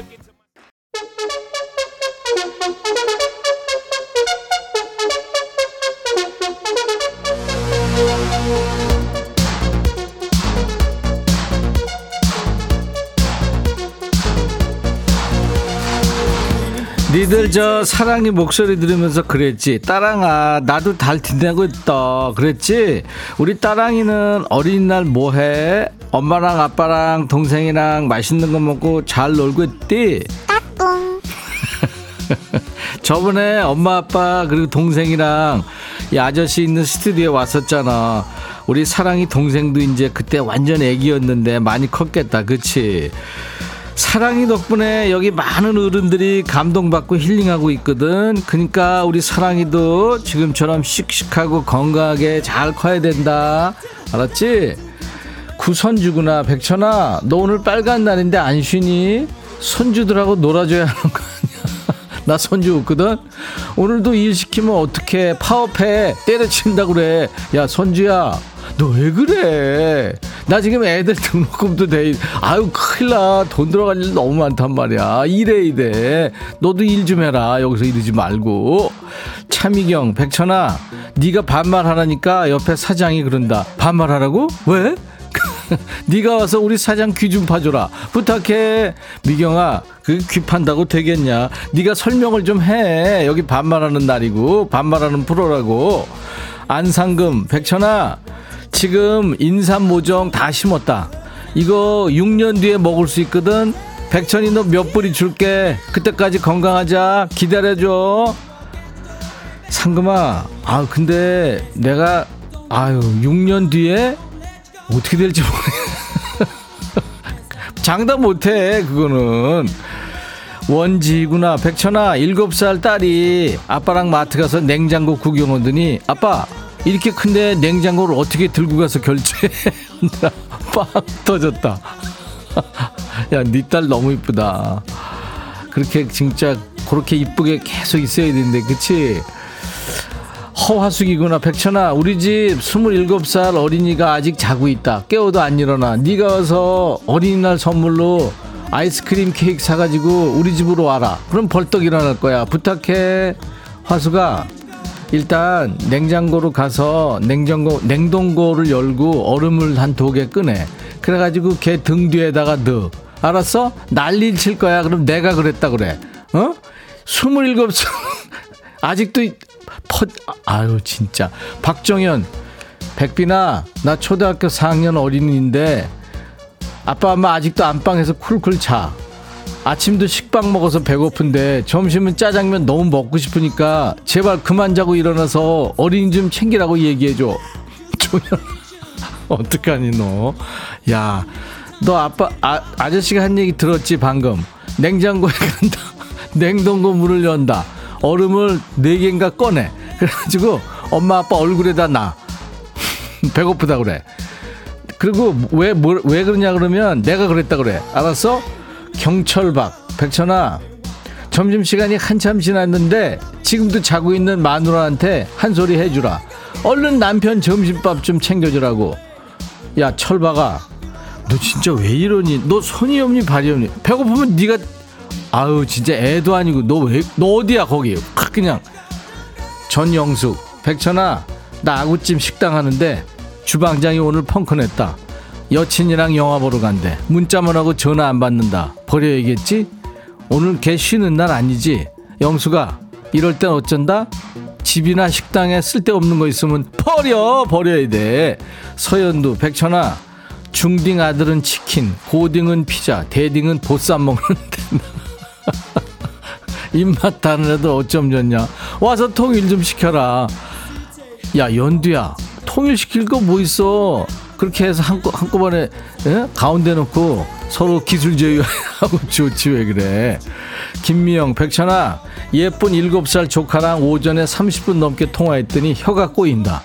니들 저 사랑이 목소리 들으면서 그랬지. 따랑아 나도 달 틴다고 있다. 그랬지? 우리 따랑이는 어린이날 뭐해? 엄마랑 아빠랑 동생이랑 맛있는 거 먹고 잘 놀고 있디? 저번에 엄마 아빠 그리고 동생이랑 이 아저씨 있는 스튜디오에 왔었잖아. 우리 사랑이 동생도 이제 그때 완전 애기였는데 많이 컸겠다. 그치 사랑이 덕분에 여기 많은 어른들이 감동받고 힐링하고 있거든. 그러니까 우리 사랑이도 지금처럼 씩씩하고 건강하게 잘 커야 된다. 알았지? 구선주구나. 백천아, 너 오늘 빨간 날인데 안 쉬니? 손주들하고 놀아줘야 하는 거 아니야? 나 손주 없거든? 오늘도 일 시키면 어떻게 파업해? 때려친다 그래. 야, 손주야. 너 왜 그래? 나 지금 애들 등록금도 돼. 아유, 큰일 나. 돈 들어갈 일 너무 많단 말이야. 이래, 이래. 너도 일 좀 해라. 여기서 이러지 말고. 차미경, 백천아. 네가 반말하라니까 옆에 사장이 그런다. 반말하라고? 왜? 네가 와서 우리 사장 귀 좀 파줘라 부탁해 미경아 그 귀 판다고 되겠냐 네가 설명을 좀 해 여기 반말하는 날이고 반말하는 프로라고 안상금 백천아 지금 인삼 모종 다 심었다. 이거 6년 뒤에 먹을 수 있거든. 백천이 너 몇 뿌리 줄게. 그때까지 건강하자. 기다려줘. 상금아 아 근데 내가 아유 6년 뒤에 어떻게 될지 모르겠 장담 못해 그거는. 원지구나 백천아 일곱 살 딸이 아빠랑 마트 가서 냉장고 구경 오더니 아빠 이렇게 큰데 냉장고를 어떻게 들고 가서 결제해 빵 터졌다. 야네 딸 너무 이쁘다. 그렇게 진짜 그렇게 이쁘게 계속 있어야 되는데 그치? 허화숙이구나 백천아. 우리 집 27살 어린이가 아직 자고 있다. 깨워도 안 일어나. 네가 와서 어린이날 선물로 아이스크림 케이크 사가지고 우리 집으로 와라. 그럼 벌떡 일어날 거야. 부탁해 화수가 일단 냉장고로 가서 냉장고 냉동고를 열고 얼음을 한두개 꺼내. 그래가지고 걔 등 뒤에다가 넣어. 알았어? 난리 칠 거야. 그럼 내가 그랬다 그래. 어? 27살 아직도 퍼 아유 진짜. 박정현. 백빈아 나 초등학교 4학년 어린이인데 아빠 엄마 아직도 안방에서 쿨쿨 자 아침도 식빵 먹어서 배고픈데 점심은 짜장면 너무 먹고 싶으니까 제발 그만 자고 일어나서 어린이 좀 챙기라고 얘기해줘. 조현 어떡하니 너 야 너 아빠 아, 아저씨가 한 얘기 들었지 방금. 냉장고에 간다. 냉동고 문을 연다. 얼음을 네 개인가 꺼내. 그래가지고 엄마 아빠 얼굴에다 놔 배고프다 그래. 그리고 왜, 뭐, 왜 그러냐 그러면 내가 그랬다 그래. 알았어? 경철박 백천아 점심시간이 한참 지났는데 지금도 자고 있는 마누라한테 한 소리 해주라. 얼른 남편 점심밥 좀 챙겨주라고. 야 철박아 너 진짜 왜 이러니? 너 손이 없니 발이 없니? 배고프면 네가 아유 진짜 애도 아니고 너 왜너 어디야 거기? 확 그냥. 전영숙 백천아 나 아구찜 식당 하는데 주방장이 오늘 펑크 냈다 여친이랑 영화 보러 간대. 문자만 하고 전화 안 받는다. 버려야겠지? 오늘 걔 쉬는 날 아니지? 영수가 이럴 땐 어쩐다? 집이나 식당에 쓸데없는 거 있으면 버려! 버려야 돼. 서현두 백천아 중딩 아들은 치킨 고딩은 피자 대딩은 보쌈 먹는데. 입맛 다른 애들 어쩜 좋냐? 와서 통일 좀 시켜라. 야 연두야 통일시킬 거 뭐 있어 그렇게 해서 한꺼, 한꺼번에 예? 가운데 놓고 서로 기술 제휴하고 좋지 왜 그래? 김미영 백천아 예쁜 7살 조카랑 오전에 30분 넘게 통화했더니 혀가 꼬인다.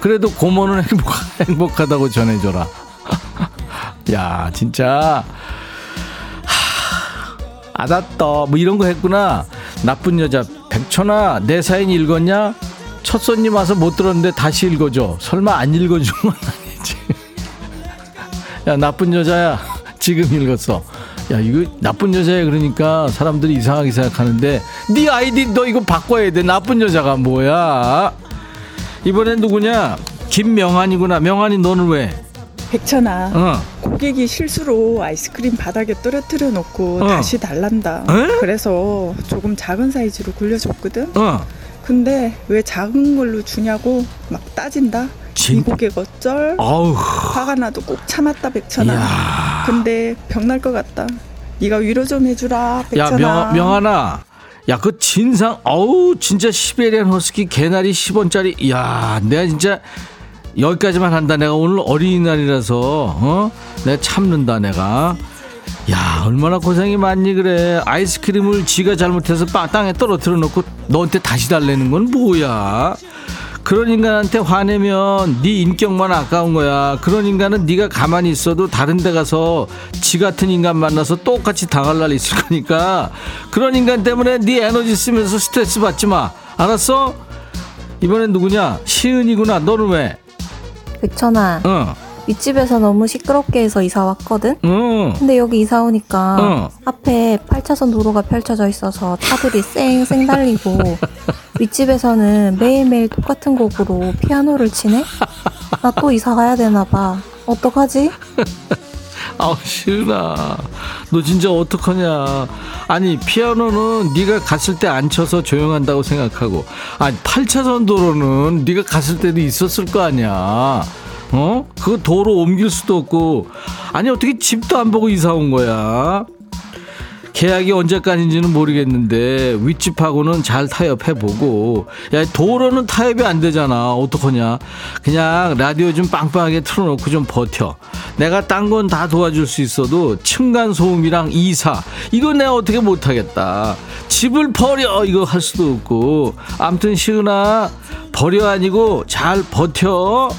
그래도 고모는 행복, 행복하다고 전해줘라. 야 진짜. 알았다 뭐 이런 거 했구나. 나쁜 여자. 백천아 내 사연 읽었냐? 첫 손님 와서 못 들었는데 다시 읽어줘. 설마 안 읽어준 건 아니지 야 나쁜 여자야 지금 읽었어 야 이거 나쁜 여자야 그러니까 사람들이 이상하게 생각하는데 네 아이디 너 이거 바꿔야 돼 나쁜 여자가 뭐야 이번엔 누구냐 김명환이구나 명환이 너는 왜 백천아, 어. 고객이 실수로 아이스크림 바닥에 떨어뜨려 놓고 어. 다시 달란다. 에? 그래서 조금 작은 사이즈로 굴려줬거든. 어. 근데 왜 작은 걸로 주냐고 막 따진다. 진- 이 고객 어쩔? 아우. 화가 나도 꼭 참았다 백천아. 야. 근데 병날 것 같다. 네가 위로 좀 해주라 백천아. 야, 명, 명하나. 야, 그 진상, 어우, 진짜 시베리안 허스키 개나리 10원짜리. 야, 내가 진짜 여기까지만 한다. 내가 오늘 어린이날이라서, 어? 내가 참는다, 내가. 야, 얼마나 고생이 많니, 그래. 아이스크림을 지가 잘못해서 빵 땅에 떨어뜨려 놓고 너한테 다시 달래는 건 뭐야? 그런 인간한테 화내면 네 인격만 아까운 거야. 그런 인간은 네가 가만히 있어도 다른 데 가서 지 같은 인간 만나서 똑같이 당할 날 있을 거니까 그런 인간 때문에 네 에너지 쓰면서 스트레스 받지 마. 알았어? 이번엔 누구냐? 시은이구나. 너는 왜? 백천아, 어. 윗집에서 너무 시끄럽게 해서 이사 왔거든? 응. 근데 여기 이사 오니까 어. 앞에 8차선 도로가 펼쳐져 있어서 차들이 쌩쌩 달리고 윗집에서는 매일매일 똑같은 곡으로 피아노를 치네? 나 또 이사 가야 되나 봐. 어떡하지? 아우 시은아 너 진짜 어떡하냐 아니 피아노는 네가 갔을 때 안 쳐서 조용한다고 생각하고 아니 8차선 도로는 네가 갔을 때도 있었을 거 아니야 어? 그거 도로 옮길 수도 없고. 아니 어떻게 집도 안 보고 이사 온 거야? 계약이 언제까지인지는 모르겠는데 윗집하고는 잘 타협해보고. 야 도로는 타협이 안 되잖아. 어떡하냐? 그냥 라디오 좀 빵빵하게 틀어놓고 좀 버텨. 내가 딴 건 다 도와줄 수 있어도 층간소음이랑 이사. 이건 내가 어떻게 못하겠다. 집을 버려. 이거 할 수도 없고. 암튼 시은아 버려 아니고 잘 버텨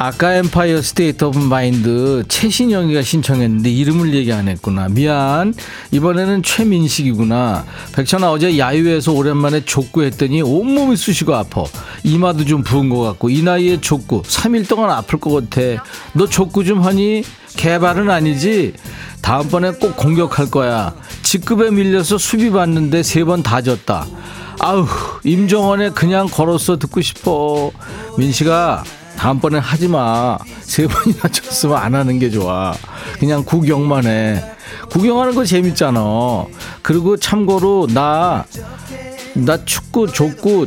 아까 Empire State of Mind 최신영이가 신청했는데 이름을 얘기 안 했구나. 미안. 이번에는 최민식이구나. 백천아 어제 야유회에서 오랜만에 족구했더니 온몸이 쑤시고 아파. 이마도 좀 부은 것 같고 이 나이에 족구 3일 동안 아플 것 같아. 너 족구 좀 하니? 개발은 아니지? 다음번에 꼭 공격할 거야. 직급에 밀려서 수비 받는데 세 번 다 졌다. 아우 임정원의 그냥 걸었어 듣고 싶어. 민식아 다음번엔 하지 마. 세 번이나 쳤으면 안 하는 게 좋아. 그냥 구경만 해. 구경하는 거 재밌잖아. 그리고 참고로 나, 나 축구, 족구,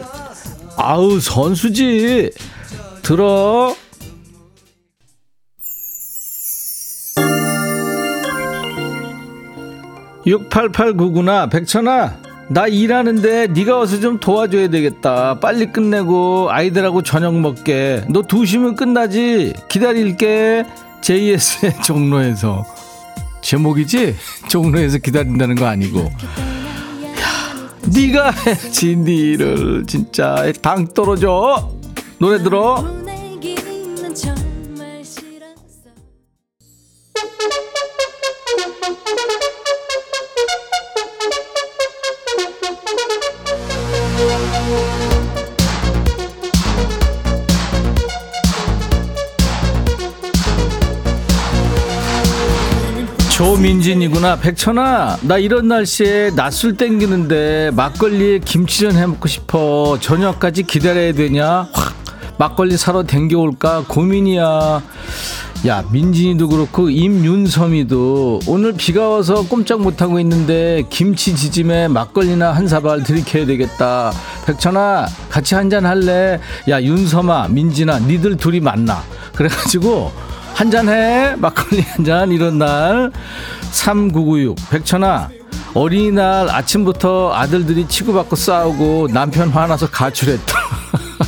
아우, 선수지. 들어. 육팔팔구구나 백천아 나 일하는데 네가 와서 좀 도와줘야 되겠다. 빨리 끝내고 아이들하고 저녁 먹게. 너 2시면 끝나지? 기다릴게. JS의 종로에서. 제목이지? 종로에서 기다린다는 거 아니고. 야 네가 해야지 네 진짜 당 떨어져. 노래 들어 조민진이구나. 백천아 나 이런 날씨에 낮술 땡기는데 막걸리에 김치전 해 먹고 싶어. 저녁까지 기다려야 되냐? 확. 막걸리 사러 댕겨올까? 고민이야. 야 민진이도 그렇고 임윤섬이도 오늘 비가 와서 꼼짝 못하고 있는데 김치 지짐에 막걸리나 한 사발 들이켜야 되겠다. 백천아 같이 한잔 할래? 야 윤섬아 민진아 니들 둘이 만나. 그래가지고 한잔해. 막걸리 한 잔. 이런 날. 3996 백천아 어린이날 아침부터 아들들이 치고받고 싸우고 남편 화나서 가출했다.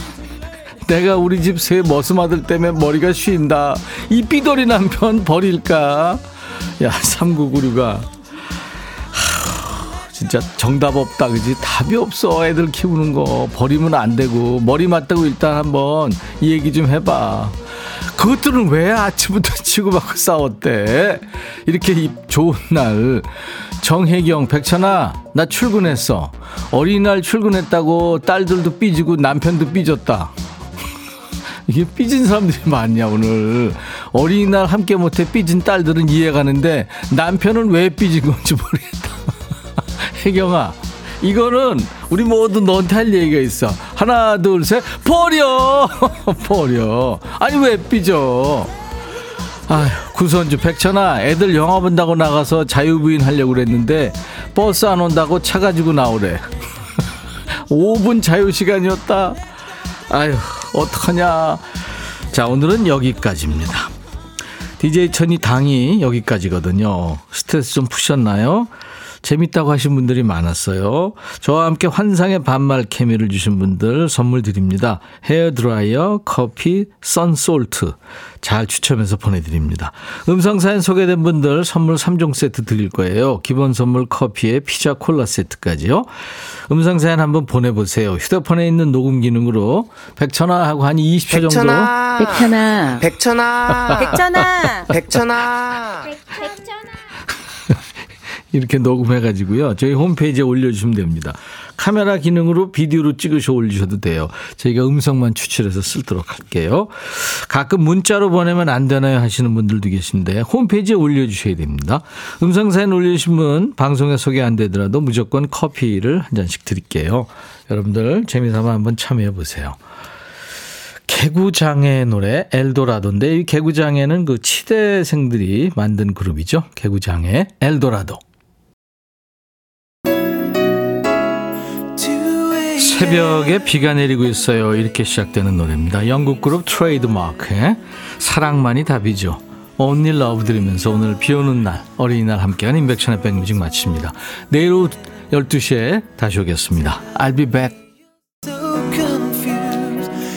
내가 우리 집 새 머슴아들 때문에 머리가 쉰다. 이 삐돌이 남편 버릴까? 야 3996아 진짜 정답 없다 그지? 답이 없어 애들 키우는 거. 버리면 안 되고. 머리 맞다고 일단 한번 이 얘기 좀 해봐 그것들은 왜 아침부터 치고받고 싸웠대? 이렇게 이 좋은 날 정혜경 백천아 나 출근했어. 어린이날 출근했다고 딸들도 삐지고 남편도 삐졌다. 이게 삐진 사람들이 많냐 오늘. 어린이날 함께 못해 삐진 딸들은 이해가는데 남편은 왜 삐진 건지 모르겠다. 혜경아 이거는 우리 모두 너한테 할 얘기가 있어. 하나, 둘, 셋, 버려! 버려. 아니, 왜 삐져? 아휴, 구선주, 백천아, 애들 영화 본다고 나가서 자유부인 하려고 그랬는데, 버스 안 온다고 차 가지고 나오래. 5분 자유시간이었다. 아휴, 어떡하냐. 자, 오늘은 여기까지입니다. DJ 천이 당이 여기까지거든요. 스트레스 좀 푸셨나요? 재밌다고 하신 분들이 많았어요. 저와 함께 환상의 반말 케미를 주신 분들 선물 드립니다. 헤어드라이어, 커피, 썬솔트 잘 추첨해서 보내드립니다. 음성사연 소개된 분들 선물 3종 세트 드릴 거예요. 기본 선물 커피에 피자 콜라 세트까지요. 음성사연 한번 보내보세요. 휴대폰에 있는 녹음 기능으로 백천화 하고 한 20초 정도. 백천아. 백천아. 백천아. 백전아. 백천아. 이렇게 녹음해가지고요. 저희 홈페이지에 올려주시면 됩니다. 카메라 기능으로 비디오로 찍으셔 올리셔도 돼요. 저희가 음성만 추출해서 쓰도록 할게요. 가끔 문자로 보내면 안 되나요 하시는 분들도 계신데 홈페이지에 올려주셔야 됩니다. 음성 사연 올려주신 분 방송에 소개 안 되더라도 무조건 커피를 한 잔씩 드릴게요. 여러분들 재미삼아 한번 참여해 보세요. 개구장의 노래 엘도라도인데 이 개구장에는 그 치대생들이 만든 그룹이죠. 개구장의 엘도라도. 새벽에 비가 내리고 있어요. 이렇게 시작되는 노래입니다. 영국 그룹 트레이드마크의 사랑만이 답이죠. Only Love 들으면서 오늘 비 오는 날, 어린이날 함께한 인백션의 백뮤직 마칩니다. 내일 오후 12시에 다시 오겠습니다. I'll be back.